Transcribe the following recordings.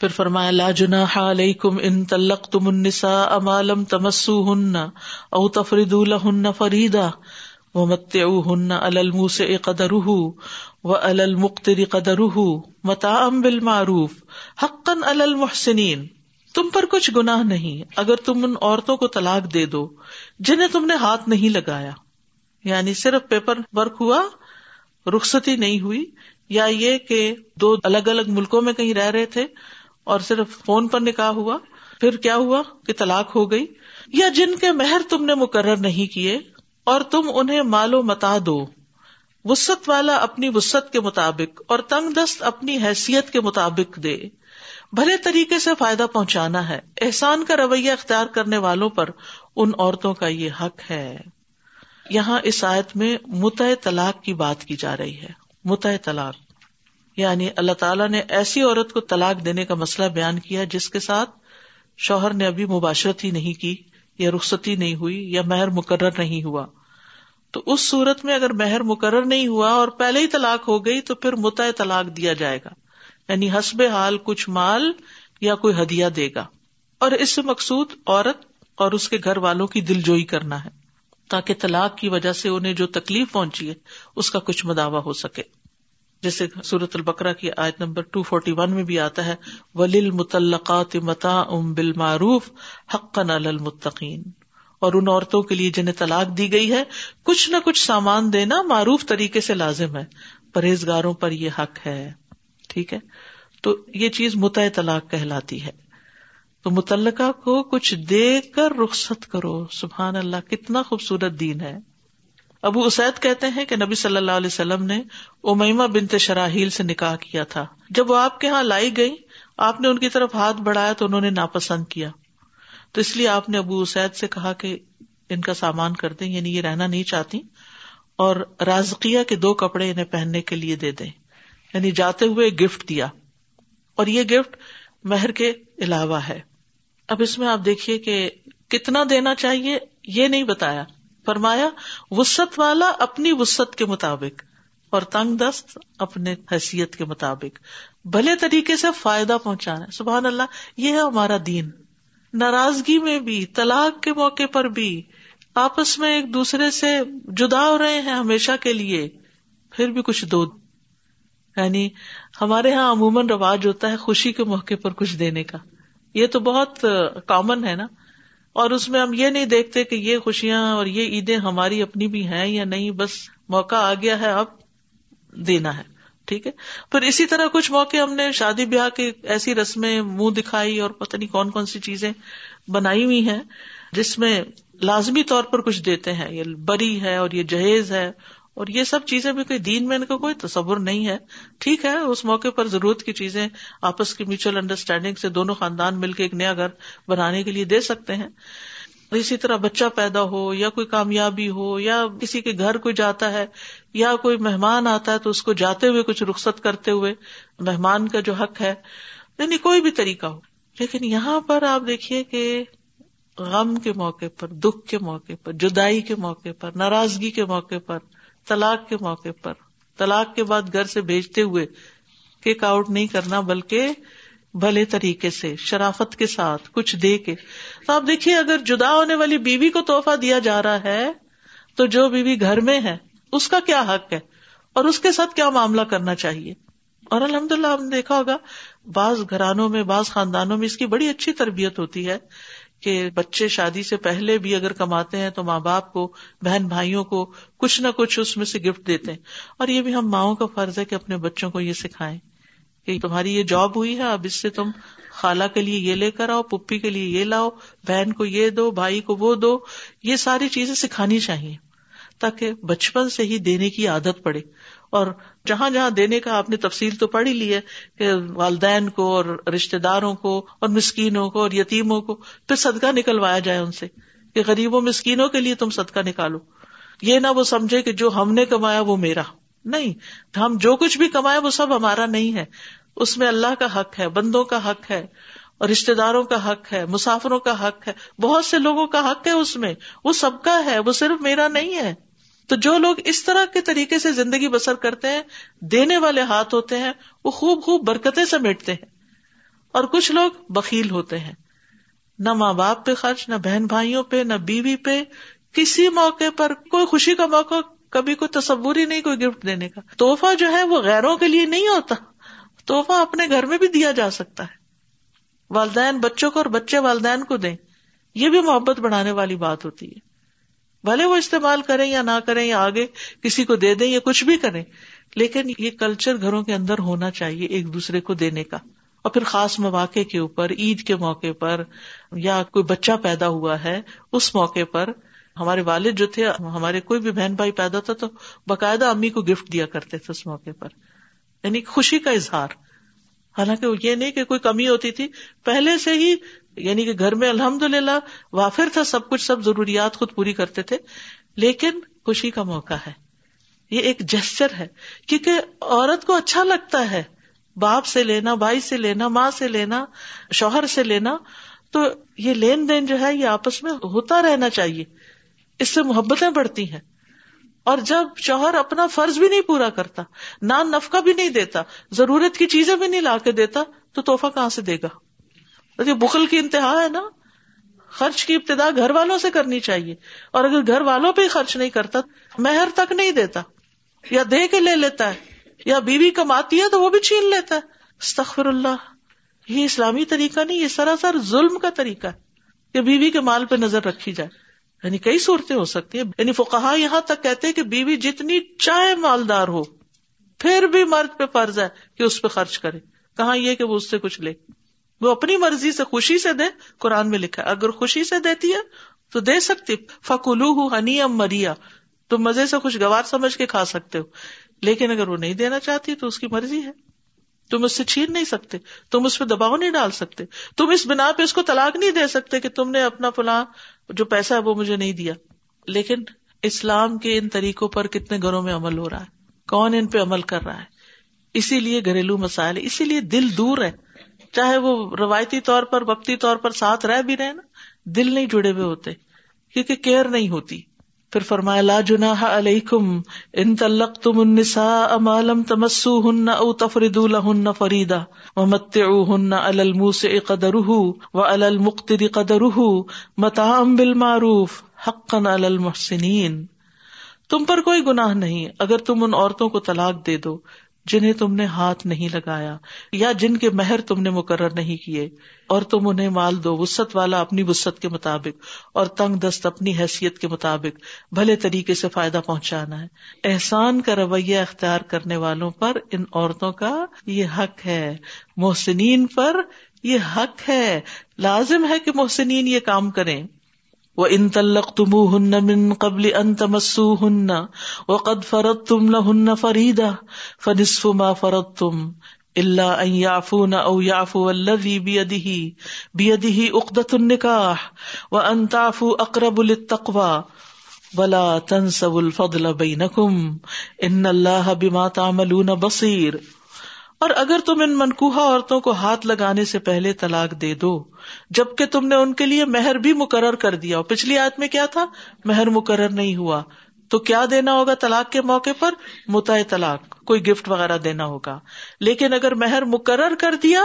پھر فرمایا، لا جناح علیکم ان طلقتم النساء اما لم تمسوهن او تفردوا لهن فريدا ومتعوهن على الموسع قدره وعلى المقتر قدره متاعا بالمعروف، حقا على المحسنين تم پر کچھ گناہ نہیں، اگر تم ان عورتوں کو طلاق دے دو جنہیں تم نے ہاتھ نہیں لگایا۔ یعنی صرف پیپر ورک ہوا، رخصتی نہیں ہوئی، یا یہ کہ دو الگ الگ ملکوں میں کہیں رہ رہے تھے اور صرف فون پر نکاح ہوا، پھر کیا ہوا کہ طلاق ہو گئی؟ یا جن کے مہر تم نے مقرر نہیں کیے، اور تم انہیں مالو متا دو۔ وسط والا اپنی وسط کے مطابق اور تنگ دست اپنی حیثیت کے مطابق دے۔ بھلے طریقے سے فائدہ پہنچانا ہے۔ احسان کا رویہ اختیار کرنے والوں پر ان عورتوں کا یہ حق ہے۔ یہاں اس آیت میں متع طلاق کی بات کی جا رہی ہے۔ متع طلاق۔ یعنی اللہ تعالیٰ نے ایسی عورت کو طلاق دینے کا مسئلہ بیان کیا جس کے ساتھ شوہر نے ابھی مباشرت ہی نہیں کی، یا رخصتی نہیں ہوئی، یا مہر مقرر نہیں ہوا۔ تو اس صورت میں اگر مہر مقرر نہیں ہوا اور پہلے ہی طلاق ہو گئی تو پھر متع طلاق دیا جائے گا۔ یعنی حسب حال کچھ مال یا کوئی ہدیہ دے گا۔ اور اس سے مقصود عورت اور اس کے گھر والوں کی دل جوئی کرنا ہے، تاکہ طلاق کی وجہ سے انہیں جو تکلیف پہنچی ہے، اس کا کچھ مداوع ہو سکے۔ جیسے سورت البکرا کی آیت نمبر ٹو فورٹی ون میں بھی آتا ہے ولیل متعلقات متا ام بال معروف حقن المتقین اور ان عورتوں کے لیے جنہیں طلاق دی گئی ہے، کچھ نہ کچھ سامان دینا معروف طریقے سے لازم ہے۔ پرہیزگاروں پر یہ حق ہے۔ ٹھیک ہے؟ تو یہ چیز متع طلاق کہلاتی ہے۔ تو متعلقہ کو کچھ دے کر رخصت کرو۔ سبحان اللہ، کتنا خوبصورت دین ہے۔ ابو اسید کہتے ہیں کہ نبی صلی اللہ علیہ وسلم نے امیما بنت شراہیل سے نکاح کیا تھا۔ جب وہ آپ کے یہاں لائی گئی آپ نے ان کی طرف ہاتھ بڑھایا تو انہوں نے ناپسند کیا۔ تو اس لیے آپ نے ابو اسید سے کہا کہ ان کا سامان کر دیں یعنی یہ رہنا نہیں چاہتی، اور رازقیہ کے دو کپڑے انہیں پہننے کے لیے دے دیں۔ یعنی جاتے ہوئے گفٹ دیا۔ اور یہ گفٹ مہر کے علاوہ ہے۔ اب اس میں آپ دیکھیے کہ کتنا دینا چاہیے، یہ نہیں بتایا۔ فرمایا وسط والا اپنی وسط کے مطابق اور تنگ دست اپنے حیثیت کے مطابق۔ بھلے طریقے سے فائدہ پہنچانا۔ سبحان اللہ، یہ ہے ہمارا دین۔ ناراضگی میں بھی، طلاق کے موقع پر بھی۔ آپس میں ایک دوسرے سے جدا ہو رہے ہیں ہمیشہ کے لیے۔ پھر بھی کچھ دو۔ یعنی ہمارے یہاں عموماً رواج ہوتا ہے خوشی کے موقع پر کچھ دینے کا۔ یہ تو بہت کامن ہے نا۔ اور اس میں ہم یہ نہیں دیکھتے کہ یہ خوشیاں اور یہ عیدیں ہماری اپنی بھی ہیں یا نہیں، بس موقع آ گیا ہے، اب دینا ہے، ٹھیک ہے؟ پھر اسی طرح کچھ موقع ہم نے شادی بیاہ کی ایسی رسمیں منہ دکھائی اور پتہ نہیں کون کون سی چیزیں بنائی ہوئی ہیں، جس میں لازمی طور پر کچھ دیتے ہیں، یہ بری ہے اور یہ جہیز ہے اور یہ سب چیزیں بھی کوئی دین میں ان کا کوئی تصور نہیں ہے۔ ٹھیک ہے، اس موقع پر ضرورت کی چیزیں آپس کی میوچل انڈرسٹینڈنگ سے دونوں خاندان مل کے ایک نیا گھر بنانے کے لیے دے سکتے ہیں۔ اسی طرح بچہ پیدا ہو یا کوئی کامیابی ہو یا کسی کے گھر کوئی جاتا ہے یا کوئی مہمان آتا ہے تو اس کو جاتے ہوئے کچھ رخصت کرتے ہوئے مہمان کا جو حق ہے یعنی کوئی بھی طریقہ ہو۔ لیکن یہاں پر آپ دیکھیے کہ غم کے موقع پر، دکھ کے موقع پر، جدائی کے موقع پر، ناراضگی کے موقع پر طلاق کے موقع پر۔ طلاق کے بعد گھر سے بھیجتے ہوئے کیک آؤٹ نہیں کرنا، بلکہ بھلے طریقے سے، شرافت کے ساتھ، کچھ دے کے۔ تو آپ دیکھیے، اگر جدا ہونے والی بیوی کو توحفہ دیا جا رہا ہے، تو جو بیوی گھر میں ہے، اس کا کیا حق ہے؟ اور اس کے ساتھ کیا معاملہ کرنا چاہیے؟ اور الحمد للہ ہم نے دیکھا ہوگا، بعض گھرانوں میں، بعض خاندانوں میں اس کی بڑی اچھی تربیت ہوتی ہے۔ کہ بچے شادی سے پہلے بھی اگر کماتے ہیں تو ماں باپ کو، بہن بھائیوں کو کچھ نہ کچھ اس میں سے گفٹ دیتے ہیں۔ اور یہ بھی ہم ماؤں کا فرض ہے کہ اپنے بچوں کو یہ سکھائیں کہ تمہاری یہ جاب ہوئی ہے، اب اس سے تم خالہ کے لیے یہ لے کر آؤ، پپی کے لیے یہ لاؤ، بہن کو یہ دو، بھائی کو وہ دو، یہ ساری چیزیں سکھانی چاہیے تاکہ بچپن سے ہی دینے کی عادت پڑے۔ اور جہاں جہاں دینے کا آپ نے تفصیل تو پڑھ ہی لی ہے کہ والدین کو اور رشتے داروں کو اور مسکینوں کو اور یتیموں کو پھر صدقہ نکلوایا جائے ان سے کہ غریبوں مسکینوں کے لیے تم صدقہ نکالو۔ یہ نہ وہ سمجھے کہ جو ہم نے کمایا وہ میرا۔ نہیں، ہم جو کچھ بھی کمائے وہ سب ہمارا نہیں ہے۔ اس میں اللہ کا حق ہے، بندوں کا حق ہے، اور رشتے داروں کا حق ہے، مسافروں کا حق ہے۔ بہت سے لوگوں کا حق ہے اس میں۔ وہ سب کا ہے، وہ صرف میرا نہیں ہے۔ تو جو لوگ اس طرح کے طریقے سے زندگی بسر کرتے ہیں، دینے والے ہاتھ ہوتے ہیں، وہ خوب خوب برکتیں سمیٹتے ہیں۔ اور کچھ لوگ بکیل ہوتے ہیں۔ نہ ماں باپ پہ خرچ، نہ بہن بھائیوں پہ، نہ بیوی پہ۔ کسی موقع پر کوئی خوشی کا موقع، کبھی کوئی تصور ہی نہیں، کوئی گفٹ دینے کا۔ توحفہ جو ہے، وہ غیروں کے لیے نہیں ہوتا۔ توحفہ اپنے گھر میں بھی دیا جا سکتا ہے۔ والدین بچوں کو اور بچے والدین کو دیں، یہ بھی محبت بڑھانے والی بات ہوتی ہے۔ بھلے وہ استعمال کریں یا نہ کریں یا آگے کسی کو دے دیں یا کچھ بھی کریں، لیکن یہ کلچر گھروں کے اندر ہونا چاہیے ایک دوسرے کو دینے کا۔ اور پھر خاص مواقع کے اوپر، عید کے موقع پر یا کوئی بچہ پیدا ہوا ہے، اس موقع پر ہمارے والد جو تھے، ہمارے کوئی بھی بہن بھائی پیدا تھا تو باقاعدہ امی کو گفٹ دیا کرتے تھے اس موقع پر۔ یعنی خوشی کا اظہار۔ حالانکہ یہ نہیں کہ کوئی کمی ہوتی تھی، پہلے سے ہی یعنی کہ گھر میں الحمد للہ وافر تھا، سب کچھ، سب ضروریات خود پوری کرتے تھے، لیکن خوشی کا موقع ہے۔ یہ ایک جسچر ہے، کیونکہ عورت کو اچھا لگتا ہے۔ باپ سے لینا، بھائی سے لینا، ماں سے لینا، شوہر سے لینا، تو یہ لین دین جو ہے، یہ آپس میں ہوتا رہنا چاہیے۔ اس سے محبتیں بڑھتی ہیں۔ اور جب شوہر اپنا فرض بھی نہیں پورا کرتا نان نفقہ بھی نہیں دیتا، ضرورت کی چیزیں بھی نہیں لا کے دیتا، تو توحفہ کہاں سے دے گا؟ بخل کی انتہا ہے نا۔ خرچ کی ابتدا گھر والوں سے کرنی چاہیے۔ اور اگر گھر والوں پہ خرچ نہیں کرتا، مہر تک نہیں دیتا۔ یا دے کے لے لیتا ہے، یا بیوی کماتی ہے تو وہ بھی چھین لیتا ہے۔ استغفر اللہ۔ یہ اسلامی طریقہ نہیں، یہ سراسر ظلم کا طریقہ ہے۔ کہ بیوی کے مال پہ نظر رکھی جائے۔ یعنی کئی صورتیں ہو سکتی ہیں۔ یعنی فقہا یہاں تک کہتے کہ بیوی جتنی چاہے مالدار ہو، پھر بھی مرد پہ فرض ہے کہ اس پہ خرچ کرے۔ کہاں یہ کہ وہ اس سے کچھ لے۔ وہ اپنی مرضی سے خوشی سے دے قرآن میں لکھا اگر خوشی سے دیتی ہے، تو دے سکتی۔ فکلو ہنی ام مریا۔ تم مزے سے خوشگوار سمجھ کے کھا سکتے ہو۔ لیکن اگر وہ نہیں دینا چاہتی، تو اس کی مرضی ہے۔ تم اس سے چھین نہیں سکتے۔ تم اس پہ دباؤ نہیں ڈال سکتے۔ تم اس بنا پہ اس کو طلاق نہیں دے سکتے کہ تم نے اپنا فلاں جو پیسہ ہے وہ مجھے نہیں دیا۔ لیکن اسلام کے ان طریقوں پر کتنے گھروں میں عمل ہو رہا ہے۔ کون ان پہ عمل کر رہا ہے؟ اسی لیے گھریلو مسائل، اسی لیے دل دور ہے۔ چاہے وہ روایتی طور پر، وقتی طور پر ساتھ رہ بھی رہے نا، دل نہیں جڑے ہوئے ہوتے، کیونکہ کیئر نہیں ہوتی۔ پھر فرمایا، لا جناح علیکم ان طلقتم النساء اما لم تمسوهن او تفردوا لهن فريدا ومتعوهن على الموسع قدره وعلى المقتر قدره متاعا بالمعروف حقا على المحسنين تم پر کوئی گناہ نہیں، اگر تم ان عورتوں کو طلاق دے دو۔ جنہیں تم نے ہاتھ نہیں لگایا، یا جن کے مہر تم نے مقرر نہیں کیے، اور تم انہیں مال دو وسط والا اپنی وسط کے مطابق، اور تنگ دست اپنی حیثیت کے مطابق، بھلے طریقے سے فائدہ پہنچانا ہے۔ احسان کا رویہ اختیار کرنے والوں پر ان عورتوں کا یہ حق ہے۔ محسنین پر یہ حق ہے۔ لازم ہے کہ محسنین یہ کام کریں۔ وہ ان تلق تم ہن من قبل ان تمسو ہن و قد فرد تم نہ ہن فریدا فنسف ما فرد تم اللہ یافون او یافو الذی بیدہ بیدہ عقدۃ النکاح وان اقرب للتقوى ولا تنسوا الفضل بینکم ان اللہ بما تعملون بصیر اور اگر تم ان منقوہ عورتوں کو ہاتھ لگانے سے پہلے طلاق دے دو، جبکہ تم نے ان کے لیے مہر بھی مقرر کر دیا۔ پچھلی آیت میں کیا تھا؟ مہر مقرر نہیں ہوا۔ تو کیا دینا ہوگا طلاق کے موقع پر؟ متع طلاق، کوئی گفٹ وغیرہ دینا ہوگا۔ لیکن اگر مہر مقرر کر دیا،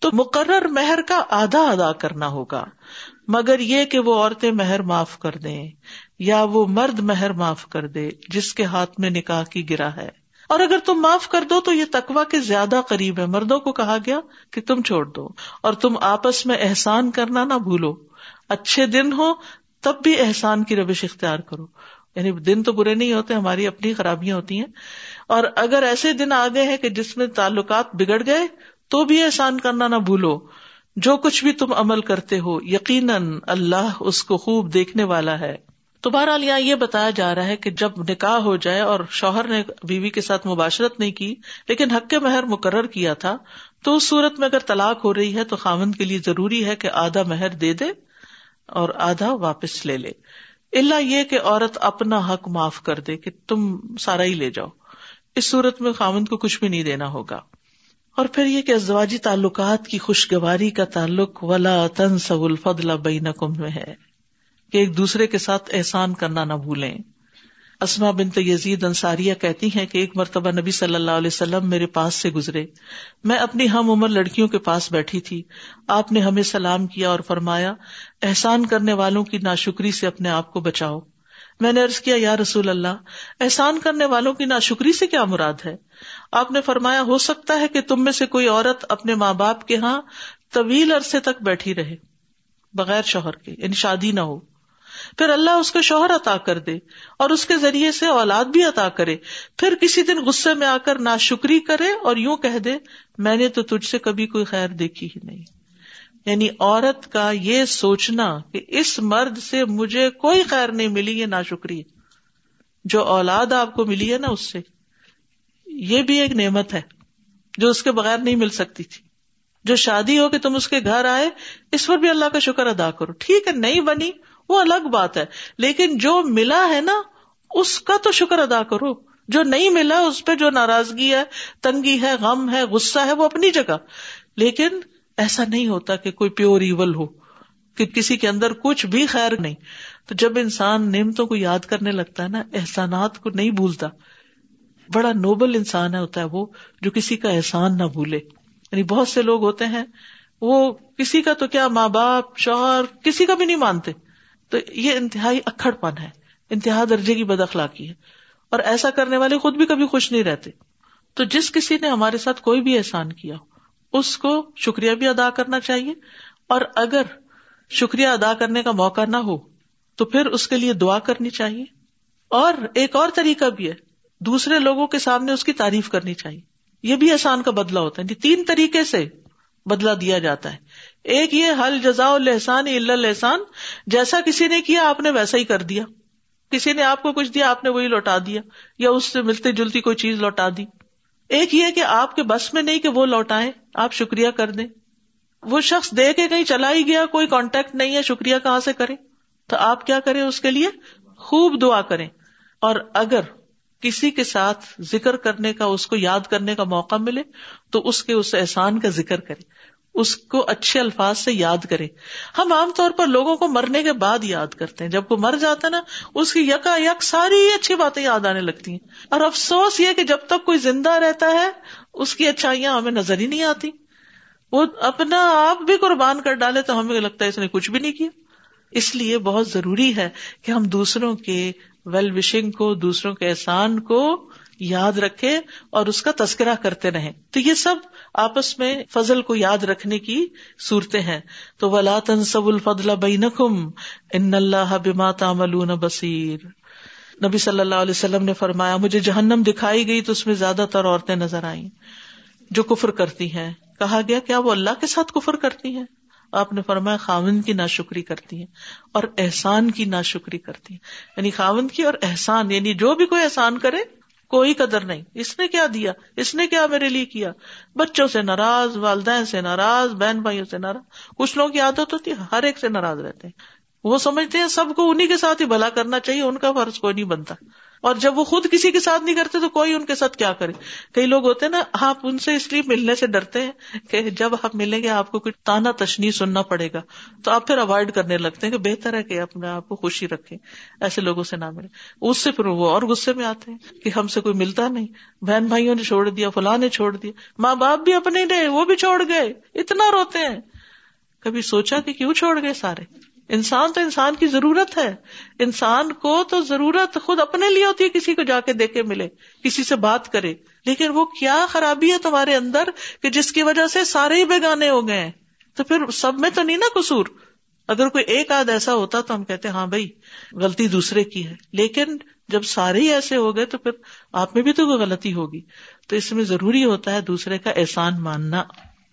تو مقرر مہر کا آدھا ادا کرنا ہوگا۔ مگر یہ کہ وہ عورتیں مہر معاف کر دیں، یا وہ مرد مہر معاف کر دے، جس کے ہاتھ میں نکاح کی گرا ہے۔ اور اگر تم معاف کر دو تو یہ تقوا کے زیادہ قریب ہے۔ مردوں کو کہا گیا کہ تم چھوڑ دو اور تم آپس میں احسان کرنا نہ بھولو۔ اچھے دن ہو تب بھی احسان کی روش اختیار کرو۔ یعنی دن تو برے نہیں ہوتے، ہماری اپنی خرابیاں ہوتی ہیں۔ اور اگر ایسے دن آ گئے ہیں کہ جس میں تعلقات بگڑ گئے تو بھی احسان کرنا نہ بھولو۔ جو کچھ بھی تم عمل کرتے ہو، یقیناً اللہ اس کو خوب دیکھنے والا ہے۔ تو بہرحال یہاں یہ بتایا جا رہا ہے کہ جب نکاح ہو جائے اور شوہر نے بیوی کے ساتھ مباشرت نہیں کی، لیکن حق کے مہر مقرر کیا تھا، تو اس صورت میں اگر طلاق ہو رہی ہے تو خامند کے لیے ضروری ہے کہ آدھا مہر دے دے اور آدھا واپس لے لے۔ اللہ یہ کہ عورت اپنا حق معاف کر دے کہ تم سارا ہی لے جاؤ۔ اس صورت میں خامند کو کچھ بھی نہیں دینا ہوگا۔ اور پھر یہ کہ ازواجی تعلقات کی خوشگواری کا تعلق ولا تنسب الفضل بینکم میں ہے۔ کہ ایک دوسرے کے ساتھ احسان کرنا نہ بھولیں۔ اسما بن یزید انصاریہ کہتی ہیں کہ ایک مرتبہ نبی صلی اللہ علیہ وسلم میرے پاس سے گزرے۔ میں اپنی ہم عمر لڑکیوں کے پاس بیٹھی تھی۔ آپ نے ہمیں سلام کیا اور فرمایا، احسان کرنے والوں کی ناشکری سے اپنے آپ کو بچاؤ۔ میں نے ارض کیا، یا رسول اللہ، احسان کرنے والوں کی ناشکری سے کیا مراد ہے؟ آپ نے فرمایا، ہو سکتا ہے کہ تم میں سے کوئی عورت اپنے ماں باپ کے ہاں طویل عرصے تک بیٹھی رہے، بغیر شوہر کے یعنی شادی نہ ہو۔ پھر اللہ اس کو شوہر عطا کر دے اور اس کے ذریعے سے اولاد بھی عطا کرے۔ پھر کسی دن غصے میں آ کر ناشکری کرے اور یوں کہہ دے، میں نے تو تجھ سے کبھی کوئی خیر دیکھی ہی نہیں۔ یعنی عورت کا یہ سوچنا کہ اس مرد سے مجھے کوئی خیر نہیں ملی، یہ ناشکری جو اولاد آپ کو ملی ہے نا اس سے، یہ بھی ایک نعمت ہے جو اس کے بغیر نہیں مل سکتی تھی۔ جو شادی ہو کہ تم اس کے گھر آئے، اس پر بھی اللہ کا شکر ادا کرو۔ ٹھیک ہے، نہیں بنی وہ الگ بات ہے۔ لیکن جو ملا ہے نا، اس کا تو شکر ادا کرو۔ جو نہیں ملا، اس پہ جو ناراضگی ہے، تنگی ہے، غم ہے، غصہ ہے، وہ اپنی جگہ۔ لیکن ایسا نہیں ہوتا کہ کوئی پیور ایول ہو، کہ کسی کے اندر کچھ بھی خیر نہیں۔ تو جب انسان نعمتوں کو یاد کرنے لگتا ہے نا، احسانات کو نہیں بھولتا۔ بڑا نوبل انسان ہے ہوتا ہے وہ، جو کسی کا احسان نہ بھولے۔ یعنی بہت سے لوگ ہوتے ہیں، وہ کسی کا تو کیا ماں باپ، شوہر، کسی کا بھی نہیں مانتے۔ تو یہ انتہائی اکڑ پن ہے، انتہا درجے کی بد اخلاقی ہے۔ اور ایسا کرنے والے خود بھی کبھی خوش نہیں رہتے۔ تو جس کسی نے ہمارے ساتھ کوئی بھی احسان کیا اس کو شکریہ بھی ادا کرنا چاہیے۔ اور اگر شکریہ ادا کرنے کا موقع نہ ہو، تو پھر اس کے لیے دعا کرنی چاہیے۔ اور ایک اور طریقہ بھی ہے، دوسرے لوگوں کے سامنے اس کی تعریف کرنی چاہیے۔ یہ بھی احسان کا بدلا ہوتا ہے یعنی تین طریقے سے بدلا دیا جاتا ہے۔ ایک یہ حل جزا الحسان الحسان جیسا کسی نے کیا آپ نے ویسا ہی کر دیا۔ کسی نے آپ کو کچھ دیا، آپ نے وہی لوٹا دیا۔ یا اس سے ملتی جلتی کوئی چیز لوٹا دی۔ ایک یہ کہ آپ کے بس میں نہیں کہ وہ لوٹائے آپ شکریہ کر دیں۔ وہ شخص دے کے کہیں چلا ہی گیا، کوئی کانٹیکٹ نہیں ہے، شکریہ کہاں سے کرے تو آپ کیا کریں اس کے لیے؟ خوب دعا کریں۔ اور اگر کسی کے ساتھ ذکر کرنے کا، اس کو یاد کرنے کا موقع ملے، تو اس کے اس احسان کا ذکر کرے اس کو اچھے الفاظ سے یاد کرے۔ ہم عام طور پر لوگوں کو مرنے کے بعد یاد کرتے ہیں۔ جب کوئی مر جاتا ہے نا، اس کی یکا یک ساری اچھی باتیں یاد آنے لگتی ہیں۔ اور افسوس یہ کہ جب تک کوئی زندہ رہتا ہے، اس کی اچھائیاں ہمیں نظر ہی نہیں آتی۔ وہ اپنا آپ بھی قربان کر ڈالے تو ہمیں لگتا ہے اس نے کچھ بھی نہیں کیا۔ اس لیے بہت ضروری ہے کہ ہم دوسروں کے ویل وشنگ کو، دوسروں کے احسان کو یاد رکھے اور اس کا تذکرہ کرتے رہے تو یہ سب آپس میں فضل کو یاد رکھنے کی صورتیں ہیں۔ تو ولا تنسب الفضل بینکم ان اللہ بما تعملون بصیر نبی صلی اللہ علیہ وسلم نے فرمایا، مجھے جہنم دکھائی گئی تو اس میں زیادہ تر عورتیں نظر آئیں جو کفر کرتی ہیں۔ کہا گیا، کیا وہ اللہ کے ساتھ کفر کرتی ہیں؟ آپ نے فرمایا خاون کی ناشکری کرتی ہیں اور احسان کی ناشکری کرتی ہیں۔ یعنی خاون کی اور احسان یعنی جو بھی کوئی احسان کرے کوئی قدر نہیں۔ اس نے کیا دیا؟ اس نے کیا میرے لیے کیا؟ بچوں سے ناراض، والدین سے ناراض، بہن بھائیوں سے ناراض۔ کچھ لوگوں کی عادت ہوتی ہے، ہر ایک سے ناراض رہتے ہیں۔ وہ سمجھتے ہیں سب کو انہیں کے ساتھ ہی بھلا کرنا چاہیے، ان کا فرض کوئی نہیں بنتا۔ اور جب وہ خود کسی کے ساتھ نہیں کرتے تو کوئی ان کے ساتھ کیا کرے؟ کئی لوگ ہوتے ہیں نا، آپ ان سے اس لیے ملنے سے ڈرتے ہیں کہ جب آپ ملیں گے آپ کو کچھ تانا تشنی سننا پڑے گا، تو آپ پھر اوائڈ کرنے لگتے ہیں کہ بہتر ہے کہ اپنے آپ کو خوشی رکھے ایسے لوگوں سے نہ ملے اس سے پھر وہ اور غصے میں آتے ہیں کہ ہم سے کوئی ملتا نہیں۔ بہن بھائیوں نے چھوڑ دیا، فلاں نے چھوڑ دیا، ماں باپ بھی اپنے نہیں، وہ بھی چھوڑ گئے، اتنا روتے ہیں۔ کبھی سوچا کہ کیوں چھوڑ گئے سارے؟ انسان تو انسان کی ضرورت ہے۔ انسان کو تو ضرورت خود اپنے لیے ہوتی ہے، کسی کو جا کے دیکھے ملے، کسی سے بات کرے۔ لیکن وہ کیا خرابی ہے تمہارے اندر کہ جس کی وجہ سے سارے ہی بےگانے ہو گئے تو پھر سب میں تو نہیں نا قصور۔ اگر کوئی ایک آدھ ایسا ہوتا تو ہم کہتے ہاں بھائی، غلطی دوسرے کی ہے۔ لیکن جب سارے ہی ایسے ہو گئے تو پھر آپ میں بھی تو کوئی غلطی ہوگی۔ تو اس میں ضروری ہوتا ہے دوسرے کا احسان ماننا۔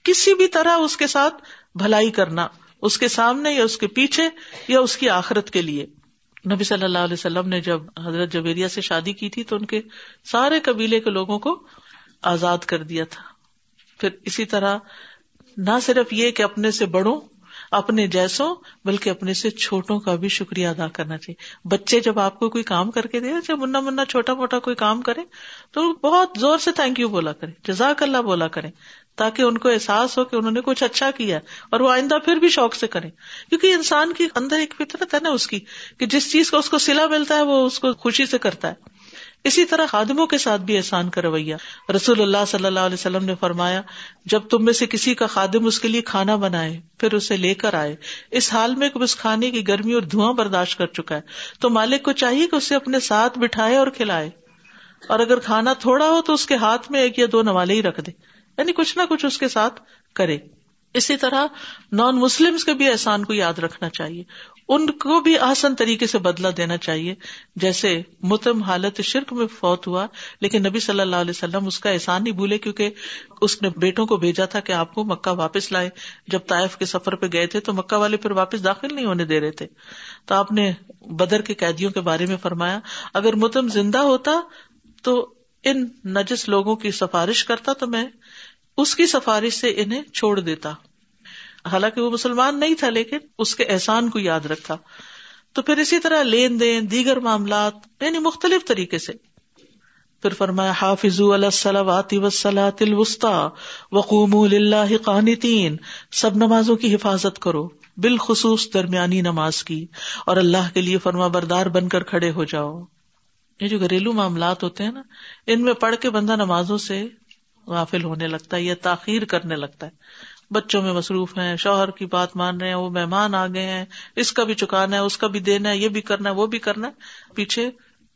کسی بھی طرح اس کے ساتھ بھلائی کرنا۔ اس کے سامنے یا اس کے پیچھے یا اس کی آخرت کے لیے۔ نبی صلی اللہ علیہ وسلم نے جب حضرت جبیریا سے شادی کی تھی تو ان کے سارے قبیلے کے لوگوں کو آزاد کر دیا تھا۔ پھر اسی طرح نہ صرف یہ کہ اپنے سے بڑوں، اپنے جیسوں، بلکہ اپنے سے چھوٹوں کا بھی شکریہ ادا کرنا چاہیے۔ بچے جب آپ کو کوئی کام کر کے دے، جب منا منا چھوٹا موٹا کوئی کام کرے، تو بہت زور سے تھینک یو بولا کرے، جزاک اللہ بولا کرے۔ تاکہ ان کو احساس ہو کہ انہوں نے کچھ اچھا کیا اور وہ آئندہ پھر بھی شوق سے کریں۔ کیونکہ انسان کے اندر ایک فطرت ہے نا اس کی، کہ جس چیز کا اس کو سلا ملتا ہے وہ اس کو خوشی سے کرتا ہے۔ اسی طرح خادموں کے ساتھ بھی احسان کا رویہ رسول اللہ صلی اللہ علیہ وسلم نے فرمایا، جب تم میں سے کسی کا خادم اس کے لیے کھانا بنائے، پھر اسے لے کر آئے۔ اس حال میں اس کھانے کی گرمی اور دھواں برداشت کر چکا ہے، تو مالک کو چاہیے کہ اسے اپنے ساتھ بٹھائے اور کھلائے۔ اور اگر کھانا تھوڑا ہو تو اس کے ہاتھ میں ایک یا دو نوالے ہی رکھ دے۔ یعنی کچھ نہ کچھ اس کے ساتھ کرے۔ اسی طرح نان مسلم کے بھی احسان کو یاد رکھنا چاہیے۔ ان کو بھی آسان طریقے سے بدلا دینا چاہیے۔ جیسے متم حالت شرک میں فوت ہوا، لیکن نبی صلی اللہ علیہ وسلم اس کا احسان نہیں بھولے کیونکہ اس نے بیٹوں کو بھیجا تھا کہ آپ کو مکہ واپس لائے جب طائف کے سفر پہ گئے تھے تو مکہ والے پھر واپس داخل نہیں ہونے دے رہے تھے۔ تو آپ نے بدر کے قیدیوں کے بارے میں فرمایا، اگر متم زندہ ہوتا تو ان نجس لوگوں کی سفارش کرتا تو میں اس کی سفارش سے انہیں چھوڑ دیتا۔ حالانکہ وہ مسلمان نہیں تھا لیکن اس کے احسان کو یاد رکھا تو پھر اسی طرح لین دین، دیگر معاملات یعنی مختلف طریقے سے۔ پھر فرمایا حافظ وقوم اللہ قانتین۔ سب نمازوں کی حفاظت کرو، بالخصوص درمیانی نماز کی۔ اور اللہ کے لیے فرما بردار بن کر کھڑے ہو جاؤ۔ یہ جو گھریلو معاملات ہوتے ہیں نا، ان میں پڑھ کے بندہ نمازوں سے غافل ہونے لگتا ہے یا تاخیر کرنے لگتا ہے۔ بچوں میں مصروف ہیں، شوہر کی بات مان رہے ہیں، وہ مہمان آ گئے ہیں، اس کا بھی چکانا ہے، اس کا بھی دینا ہے، یہ بھی کرنا ہے، وہ بھی کرنا ہے۔ پیچھے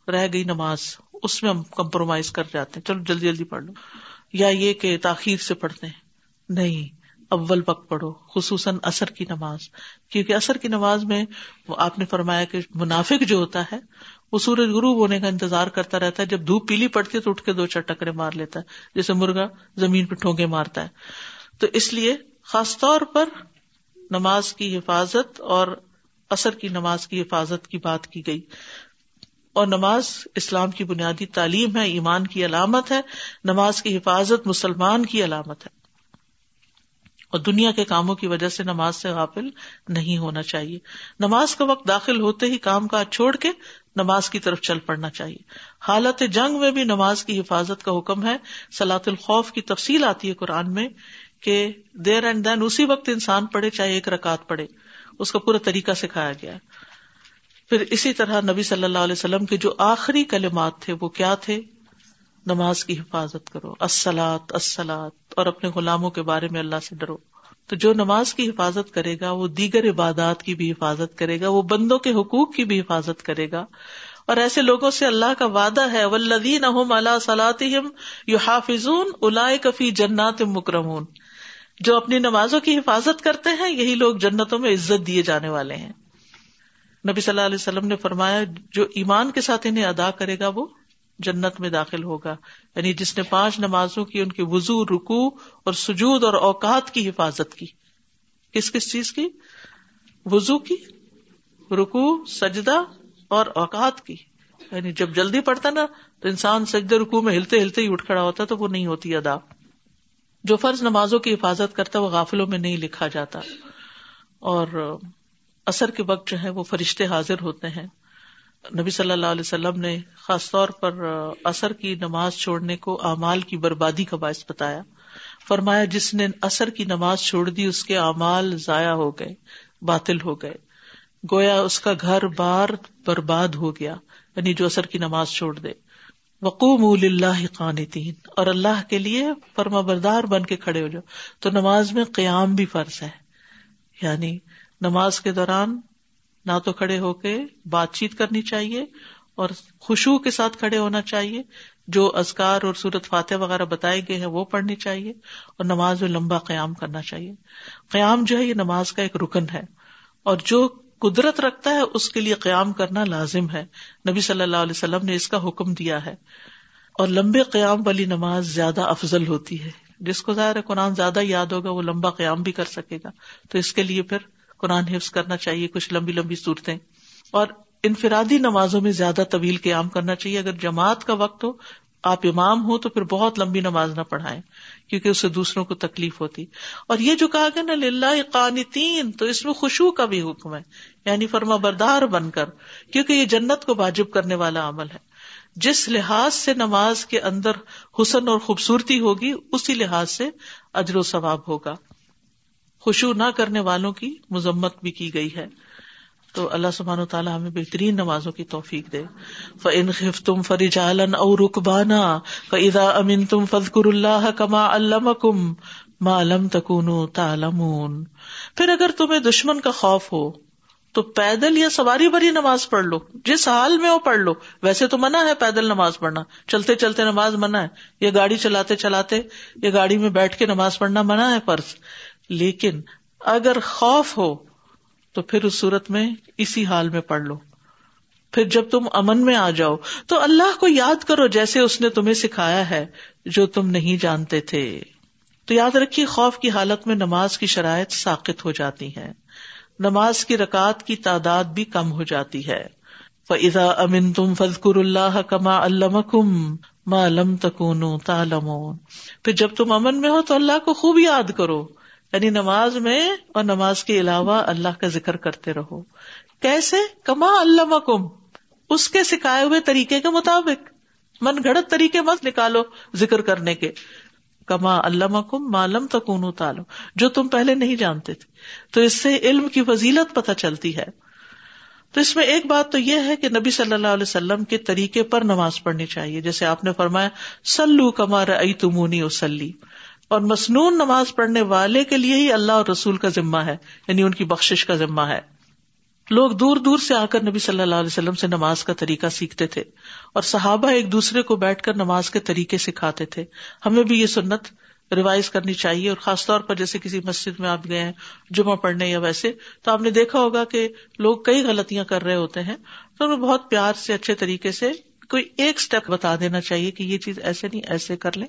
رہ گئی نماز، اس میں ہم کمپرومائز کر جاتے ہیں۔ چلو جلدی جلدی پڑھ لو۔ یا یہ کہ تاخیر سے پڑھتے ہیں۔ نہیں، اول وقت پڑھو، خصوصاً اثر کی نماز۔ کیونکہ اثر کی نماز میں آپ نے فرمایا کہ منافق جو ہوتا ہے وہ سورج غروب ہونے کا انتظار کرتا رہتا ہے۔ جب دھوپ پیلی پڑتی ہے تو اٹھ کے دو چار ٹکرے مار لیتا ہے۔ جیسے مرغا زمین پہ ٹھونگے مارتا ہے۔ تو اس لیے خاص طور پر نماز کی حفاظت اور اثر کی نماز کی حفاظت کی بات کی گئی۔ اور نماز اسلام کی بنیادی تعلیم ہے، ایمان کی علامت ہے۔ نماز کی حفاظت مسلمان کی علامت ہے۔ اور دنیا کے کاموں کی وجہ سے نماز سے غافل نہیں ہونا چاہیے۔ نماز کا وقت داخل ہوتے ہی کام کاج چھوڑ کے نماز کی طرف چل پڑنا چاہیے۔ حالت جنگ میں بھی نماز کی حفاظت کا حکم ہے۔ سلاۃ الخوف کی تفصیل آتی ہے قرآن میں کہ دیر اینڈ دین اسی وقت انسان پڑھے چاہے ایک رکعت پڑھے۔ اس کا پورا طریقہ سکھایا گیا۔ پھر اسی طرح نبی صلی اللہ علیہ وسلم کے جو آخری کلمات تھے وہ کیا تھے؟ نماز کی حفاظت کرو۔ السلاط السلاط اور اپنے غلاموں کے بارے میں اللہ سے ڈرو۔ تو جو نماز کی حفاظت کرے گا، وہ دیگر عبادات کی بھی حفاظت کرے گا، وہ بندوں کے حقوق کی بھی حفاظت کرے گا۔ اور ایسے لوگوں سے اللہ کا وعدہ ہے ولدین صلاحم یو کفی جنات مکرمون جو اپنی نمازوں کی حفاظت کرتے ہیں، یہی لوگ جنتوں میں عزت دیے جانے والے ہیں۔ نبی صلی اللہ علیہ وسلم نے فرمایا، جو ایمان کے ساتھ انہیں ادا کرے گا، وہ جنت میں داخل ہوگا۔ یعنی جس نے پانچ نمازوں کی، ان کی وزو رکو اور سجود اور اوقات کی حفاظت کی۔ کس کس چیز کی؟ وزو کی رکو سجدہ اور اوقات کی۔ یعنی جب جلدی پڑتا نا، تو انسان سجدے رکو میں ہلتے ہلتے ہی اٹھ کھڑا ہوتا، تو وہ نہیں ہوتی ادا۔ جو فرض نمازوں کی حفاظت کرتا، وہ غافلوں میں نہیں لکھا جاتا۔ اور اثر کے وقت جو ہے، وہ فرشتے حاضر ہوتے ہیں۔ نبی صلی اللہ علیہ وسلم نے خاص طور پر اثر کی نماز چھوڑنے کو اعمال کی بربادی کا باعث بتایا۔ فرمایا، جس نے اثر کی نماز چھوڑ دی، اس کے اعمال ضائع ہو گئے، باطل ہو گئے۔ گویا اس کا گھر بار برباد ہو گیا یعنی جو اثر کی نماز چھوڑ دے۔ وقوم اللہ قانتین اور اللہ کے لیے فرما بردار بن کے کھڑے ہو جاؤ۔ تو نماز میں قیام بھی فرض ہے۔ یعنی نماز کے دوران نہ تو کھڑے ہو کے بات چیت کرنی چاہیے اور خوشبو کے ساتھ کھڑے ہونا چاہیے۔ جو ازکار اور سورت فاتح وغیرہ بتائے گئے ہیں وہ پڑھنی چاہیے اور نماز میں لمبا قیام کرنا چاہیے۔ قیام جو ہے یہ نماز کا ایک رکن ہے اور جو قدرت رکھتا ہے اس کے لیے قیام کرنا لازم ہے۔ نبی صلی اللہ علیہ وسلم نے اس کا حکم دیا ہے اور لمبے قیام والی نماز زیادہ افضل ہوتی ہے۔ جس کو ظاہر قرآن زیادہ یاد ہوگا وہ لمبا قیام بھی کر سکے گا۔ تو اس کے لیے پھر قرآن حفظ کرنا چاہیے، کچھ لمبی لمبی صورتیں۔ اور انفرادی نمازوں میں زیادہ طویل قیام کرنا چاہیے۔ اگر جماعت کا وقت ہو، آپ امام ہو تو پھر بہت لمبی نماز نہ پڑھائیں، کیونکہ اس سے دوسروں کو تکلیف ہوتی۔ اور یہ جو کہا گیا نا، للہ قانتین، تو اس میں خوشبو کا بھی حکم ہے۔ یعنی فرما بردار بن کر، کیونکہ یہ جنت کو واجب کرنے والا عمل ہے۔ جس لحاظ سے نماز کے اندر حسن اور خوبصورتی ہوگی، اسی لحاظ سے اجر و ثواب ہوگا۔ خوشو نہ کرنے والوں کی مذمت بھی کی گئی ہے۔ تو اللہ سبحان و تعالیٰ ہمیں بہترین نمازوں کی توفیق دے۔ فن خف تم فرجالن او رکبانا فضا امن تم فضکر اللہ کما علم کم معلم تکون تالمون پھر اگر تمہیں دشمن کا خوف ہو، تو پیدل یا سواری بھری نماز پڑھ لو۔ جس حال میں وہ پڑھ لو۔ ویسے تو منع ہے پیدل نماز پڑھنا۔ چلتے چلتے نماز منع ہے۔ یا گاڑی چلاتے چلاتے یا گاڑی میں بیٹھ کے نماز پڑھنا منع ہے فرض۔ لیکن اگر خوف ہو تو پھر اس صورت میں اسی حال میں پڑھ لو۔ پھر جب تم امن میں آ جاؤ تو اللہ کو یاد کرو جیسے اس نے تمہیں سکھایا ہے جو تم نہیں جانتے تھے۔ تو یاد رکھیے خوف کی حالت میں نماز کی شرائط ساقت ہو جاتی ہے نماز کی رکعت کی تعداد بھی کم ہو جاتی ہے۔ فضا امن تم فضکر اللہ کما کم ماں لم تکون تالم پھر جب تم امن میں ہو تو اللہ کو خوب یاد کرو۔ یعنی نماز میں اور نماز کے علاوہ اللہ کا ذکر کرتے رہو۔ کیسے؟ کما اللہ کم اس کے سکھائے ہوئے طریقے کے مطابق۔ من گھڑت طریقے مت نکالو ذکر کرنے کے۔ کما اللہ کم معلوم تکون تالو جو تم پہلے نہیں جانتے تھے۔ تو اس سے علم کی فضیلت پتہ چلتی ہے۔ تو اس میں ایک بات تو یہ ہے کہ نبی صلی اللہ علیہ وسلم کے طریقے پر نماز پڑھنی چاہیے۔ جیسے آپ نے فرمایا سلو کمار ائی تمونی وسلی اور مصنون نماز پڑھنے والے کے لیے ہی اللہ اور رسول کا ذمہ ہے یعنی ان کی بخش کا ذمہ ہے۔ لوگ دور دور سے آ کر نبی صلی اللہ علیہ وسلم سے نماز کا طریقہ سیکھتے تھے اور صحابہ ایک دوسرے کو بیٹھ کر نماز کے طریقے سکھاتے تھے۔ ہمیں بھی یہ سنت ریوائز کرنی چاہیے اور خاص طور پر جیسے کسی مسجد میں آپ گئے ہیں، جمعہ پڑھنے یا ویسے، تو آپ نے دیکھا ہوگا کہ لوگ کئی غلطیاں کر رہے ہوتے ہیں۔ تو انہیں بہت پیار سے اچھے طریقے سے کوئی ایک اسٹیپ بتا دینا چاہیے کہ یہ چیز ایسے نہیں، ایسے کر لیں۔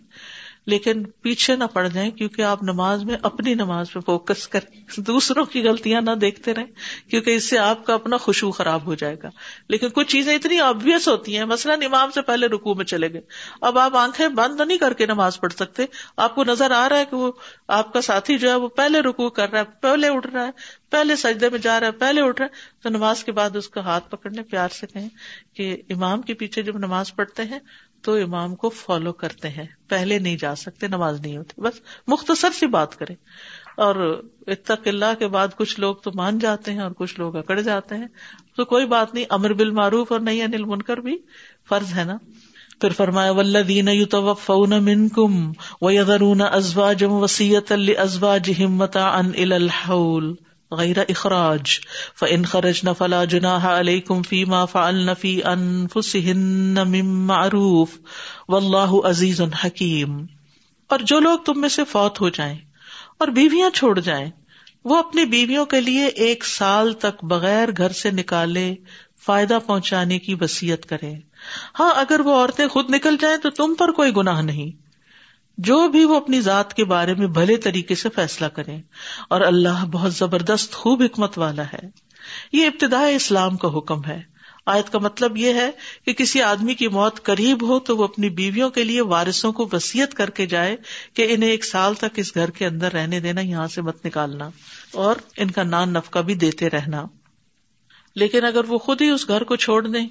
لیکن پیچھے نہ پڑ جائیں کیونکہ آپ نماز میں اپنی نماز پہ فوکس کریں۔ دوسروں کی غلطیاں نہ دیکھتے رہیں کیونکہ اس سے آپ کا اپنا خوشبو خراب ہو جائے گا۔ لیکن کچھ چیزیں اتنی آبیس ہوتی ہیں، مثلاً امام سے پہلے رکو میں چلے گئے۔ اب آپ آنکھیں بند نہیں کر کے نماز پڑھ سکتے۔ آپ کو نظر آ رہا ہے کہ وہ آپ کا ساتھی جو ہے وہ پہلے رکو کر رہا ہے، پہلے اٹھ رہا ہے۔ پہلے سجدے میں جا رہا ہے، پہلے اٹھ رہا ہے، تو نماز کے بعد اس کا ہاتھ پکڑنے پیار سے کہیں کہ امام کے پیچھے جب نماز پڑھتے ہیں تو امام کو فالو کرتے ہیں۔ پہلے نہیں جا سکتے، نماز نہیں ہوتی۔ بس مختصر سی بات کرے اور اتق اللہ کے بعد کچھ لوگ تو مان جاتے ہیں اور کچھ لوگ اکڑ جاتے ہیں۔ تو کوئی بات نہیں، امر بال معروف اور نہیں انل منکر بھی فرض ہے نا۔ پھر فرمایا ولدین یو تو من کم و ازوا جم وسیعت ازوا جمت ان الحول غیر اخراج فن خرج نہ فلا جنا علیہ کم فی ما فعل نفی انفسهن من معروف واللہ عزیز حکیم اور جو لوگ تم میں سے فوت ہو جائیں اور بیویاں چھوڑ جائیں، وہ اپنی بیویوں کے لیے ایک سال تک بغیر گھر سے نکالے فائدہ پہنچانے کی وسیعت کرے ہاں اگر وہ عورتیں خود نکل جائیں تو تم پر کوئی گناہ نہیں۔ جو بھی وہ اپنی ذات کے بارے میں بھلے طریقے سے فیصلہ کرے۔ اور اللہ بہت زبردست خوب حکمت والا ہے۔ یہ ابتداء اسلام کا حکم ہے۔ آیت کا مطلب یہ ہے کہ کسی آدمی کی موت قریب ہو تو وہ اپنی بیویوں کے لیے وارثوں کو وسیعت کر کے جائے کہ انہیں ایک سال تک اس گھر کے اندر رہنے دینا، یہاں سے مت نکالنا۔ اور ان کا نان نفقہ بھی دیتے رہنا۔ لیکن اگر وہ خود ہی اس گھر کو چھوڑ دیں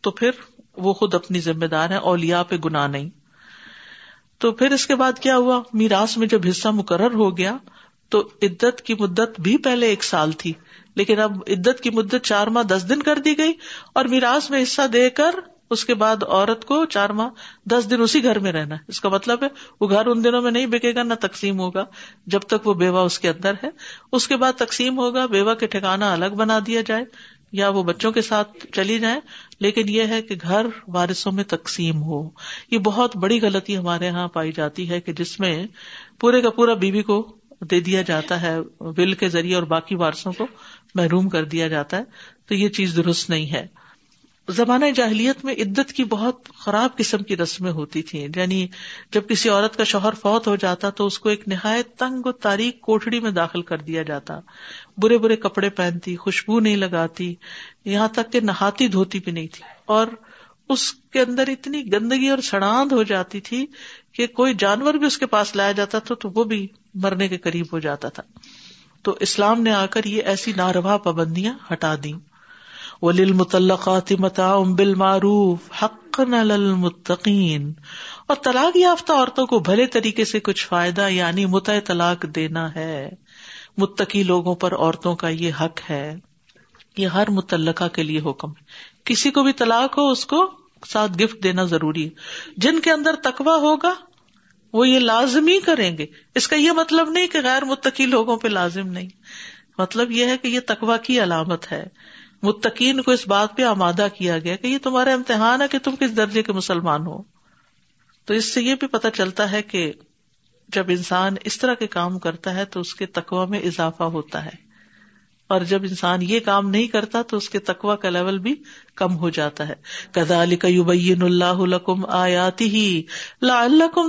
تو پھر وہ خود اپنی ذمہ دار ہے اولیا پہ گنا نہیں۔ تو پھر اس کے بعد کیا ہوا؟ میراث میں جب حصہ مقرر ہو گیا تو عدت کی مدت بھی پہلے ایک سال تھی، لیکن اب عدت کی مدت چار ماہ دس دن کر دی گئی اور میراث میں حصہ دے کر اس کے بعد عورت کو چار ماہ دس دن اسی گھر میں رہنا ہے۔ اس کا مطلب ہے وہ گھر ان دنوں میں نہیں بکے گا، نہ تقسیم ہوگا۔ جب تک وہ بیوہ اس کے اندر ہے، اس کے بعد تقسیم ہوگا، بیوہ کے ٹھکانا الگ بنا دیا جائے، یا وہ بچوں کے ساتھ چلی جائیں۔ لیکن یہ ہے کہ گھر وارثوں میں تقسیم ہو۔ یہ بہت بڑی غلطی ہمارے یہاں پائی جاتی ہے کہ جس میں پورے کا پورا بیوی کو دے دیا جاتا ہے ول کے ذریعے اور باقی وارثوں کو محروم کر دیا جاتا ہے۔ تو یہ چیز درست نہیں ہے۔ زمانہ جاہلیت میں عدت کی بہت خراب قسم کی رسمیں ہوتی تھیں۔ یعنی جب کسی عورت کا شوہر فوت ہو جاتا تو اس کو ایک نہایت تنگ و تاریخ کوٹڑی میں داخل کر دیا جاتا۔ برے برے کپڑے پہنتی، خوشبو نہیں لگاتی، یہاں تک کہ نہاتی دھوتی بھی نہیں تھی۔ اور اس کے اندر اتنی گندگی اور سڑاند ہو جاتی تھی کہ کوئی جانور بھی اس کے پاس لایا جاتا تھا تو وہ بھی مرنے کے قریب ہو جاتا تھا۔ تو اسلام نے آ کر یہ ایسی ناروا پابندیاں ہٹا دی ولیل متعلقات متا بال معروف حق المتقین اور طلاق یافتہ عورتوں کو بھلے طریقے سے کچھ فائدہ یعنی متع طلاق دینا ہے۔ متقی لوگوں پر عورتوں کا یہ حق ہے۔ یہ ہر متعلقہ کے لیے حکم ہے۔ کسی کو بھی طلاق ہو، اس کو ساتھ گفٹ دینا ضروری ہے۔ جن کے اندر تقوا ہوگا، وہ یہ لازمی کریں گے۔ اس کا یہ مطلب نہیں کہ غیر متقی لوگوں پہ لازم نہیں۔ مطلب یہ ہے کہ یہ تقوا کی علامت ہے۔ متقین کو اس بات پہ آمادہ کیا گیا کہ یہ تمہارا امتحان ہے کہ تم کس درجے کے مسلمان ہو۔ تو اس سے یہ بھی پتا چلتا ہے کہ جب انسان اس طرح کے کام کرتا ہے تو اس کے تقوا میں اضافہ ہوتا ہے۔ اور جب انسان یہ کام نہیں کرتا تو اس کے تقوا کا لیول بھی کم ہو جاتا ہے۔ کدا علی اللہ آیاتی ہی لا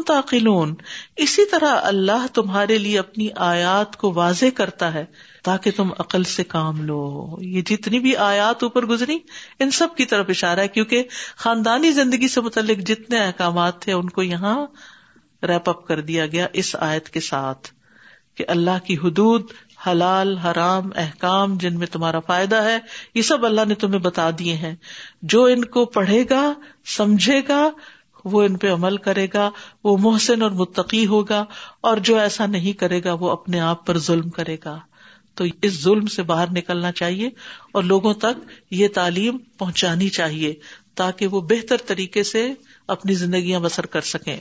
تاقلون اسی طرح اللہ تمہارے لیے اپنی آیات کو واضح کرتا ہے۔ تاکہ تم عقل سے کام لو۔ یہ جتنی بھی آیات اوپر گزری، ان سب کی طرف اشارہ ہے، کیونکہ خاندانی زندگی سے متعلق جتنے احکامات تھے، ان کو یہاں ریپ اپ کر دیا گیا اس آیت کے ساتھ کہ اللہ کی حدود، حلال، حرام، احکام، جن میں تمہارا فائدہ ہے، یہ سب اللہ نے تمہیں بتا دیے ہیں۔ جو ان کو پڑھے گا، سمجھے گا، وہ ان پہ عمل کرے گا، وہ محسن اور متقی ہوگا، اور جو ایسا نہیں کرے گا، وہ اپنے آپ پر ظلم کرے گا۔ تو اس ظلم سے باہر نکلنا چاہیے اور لوگوں تک یہ تعلیم پہنچانی چاہیے تاکہ وہ بہتر طریقے سے اپنی زندگیاں بسر کر سکیں۔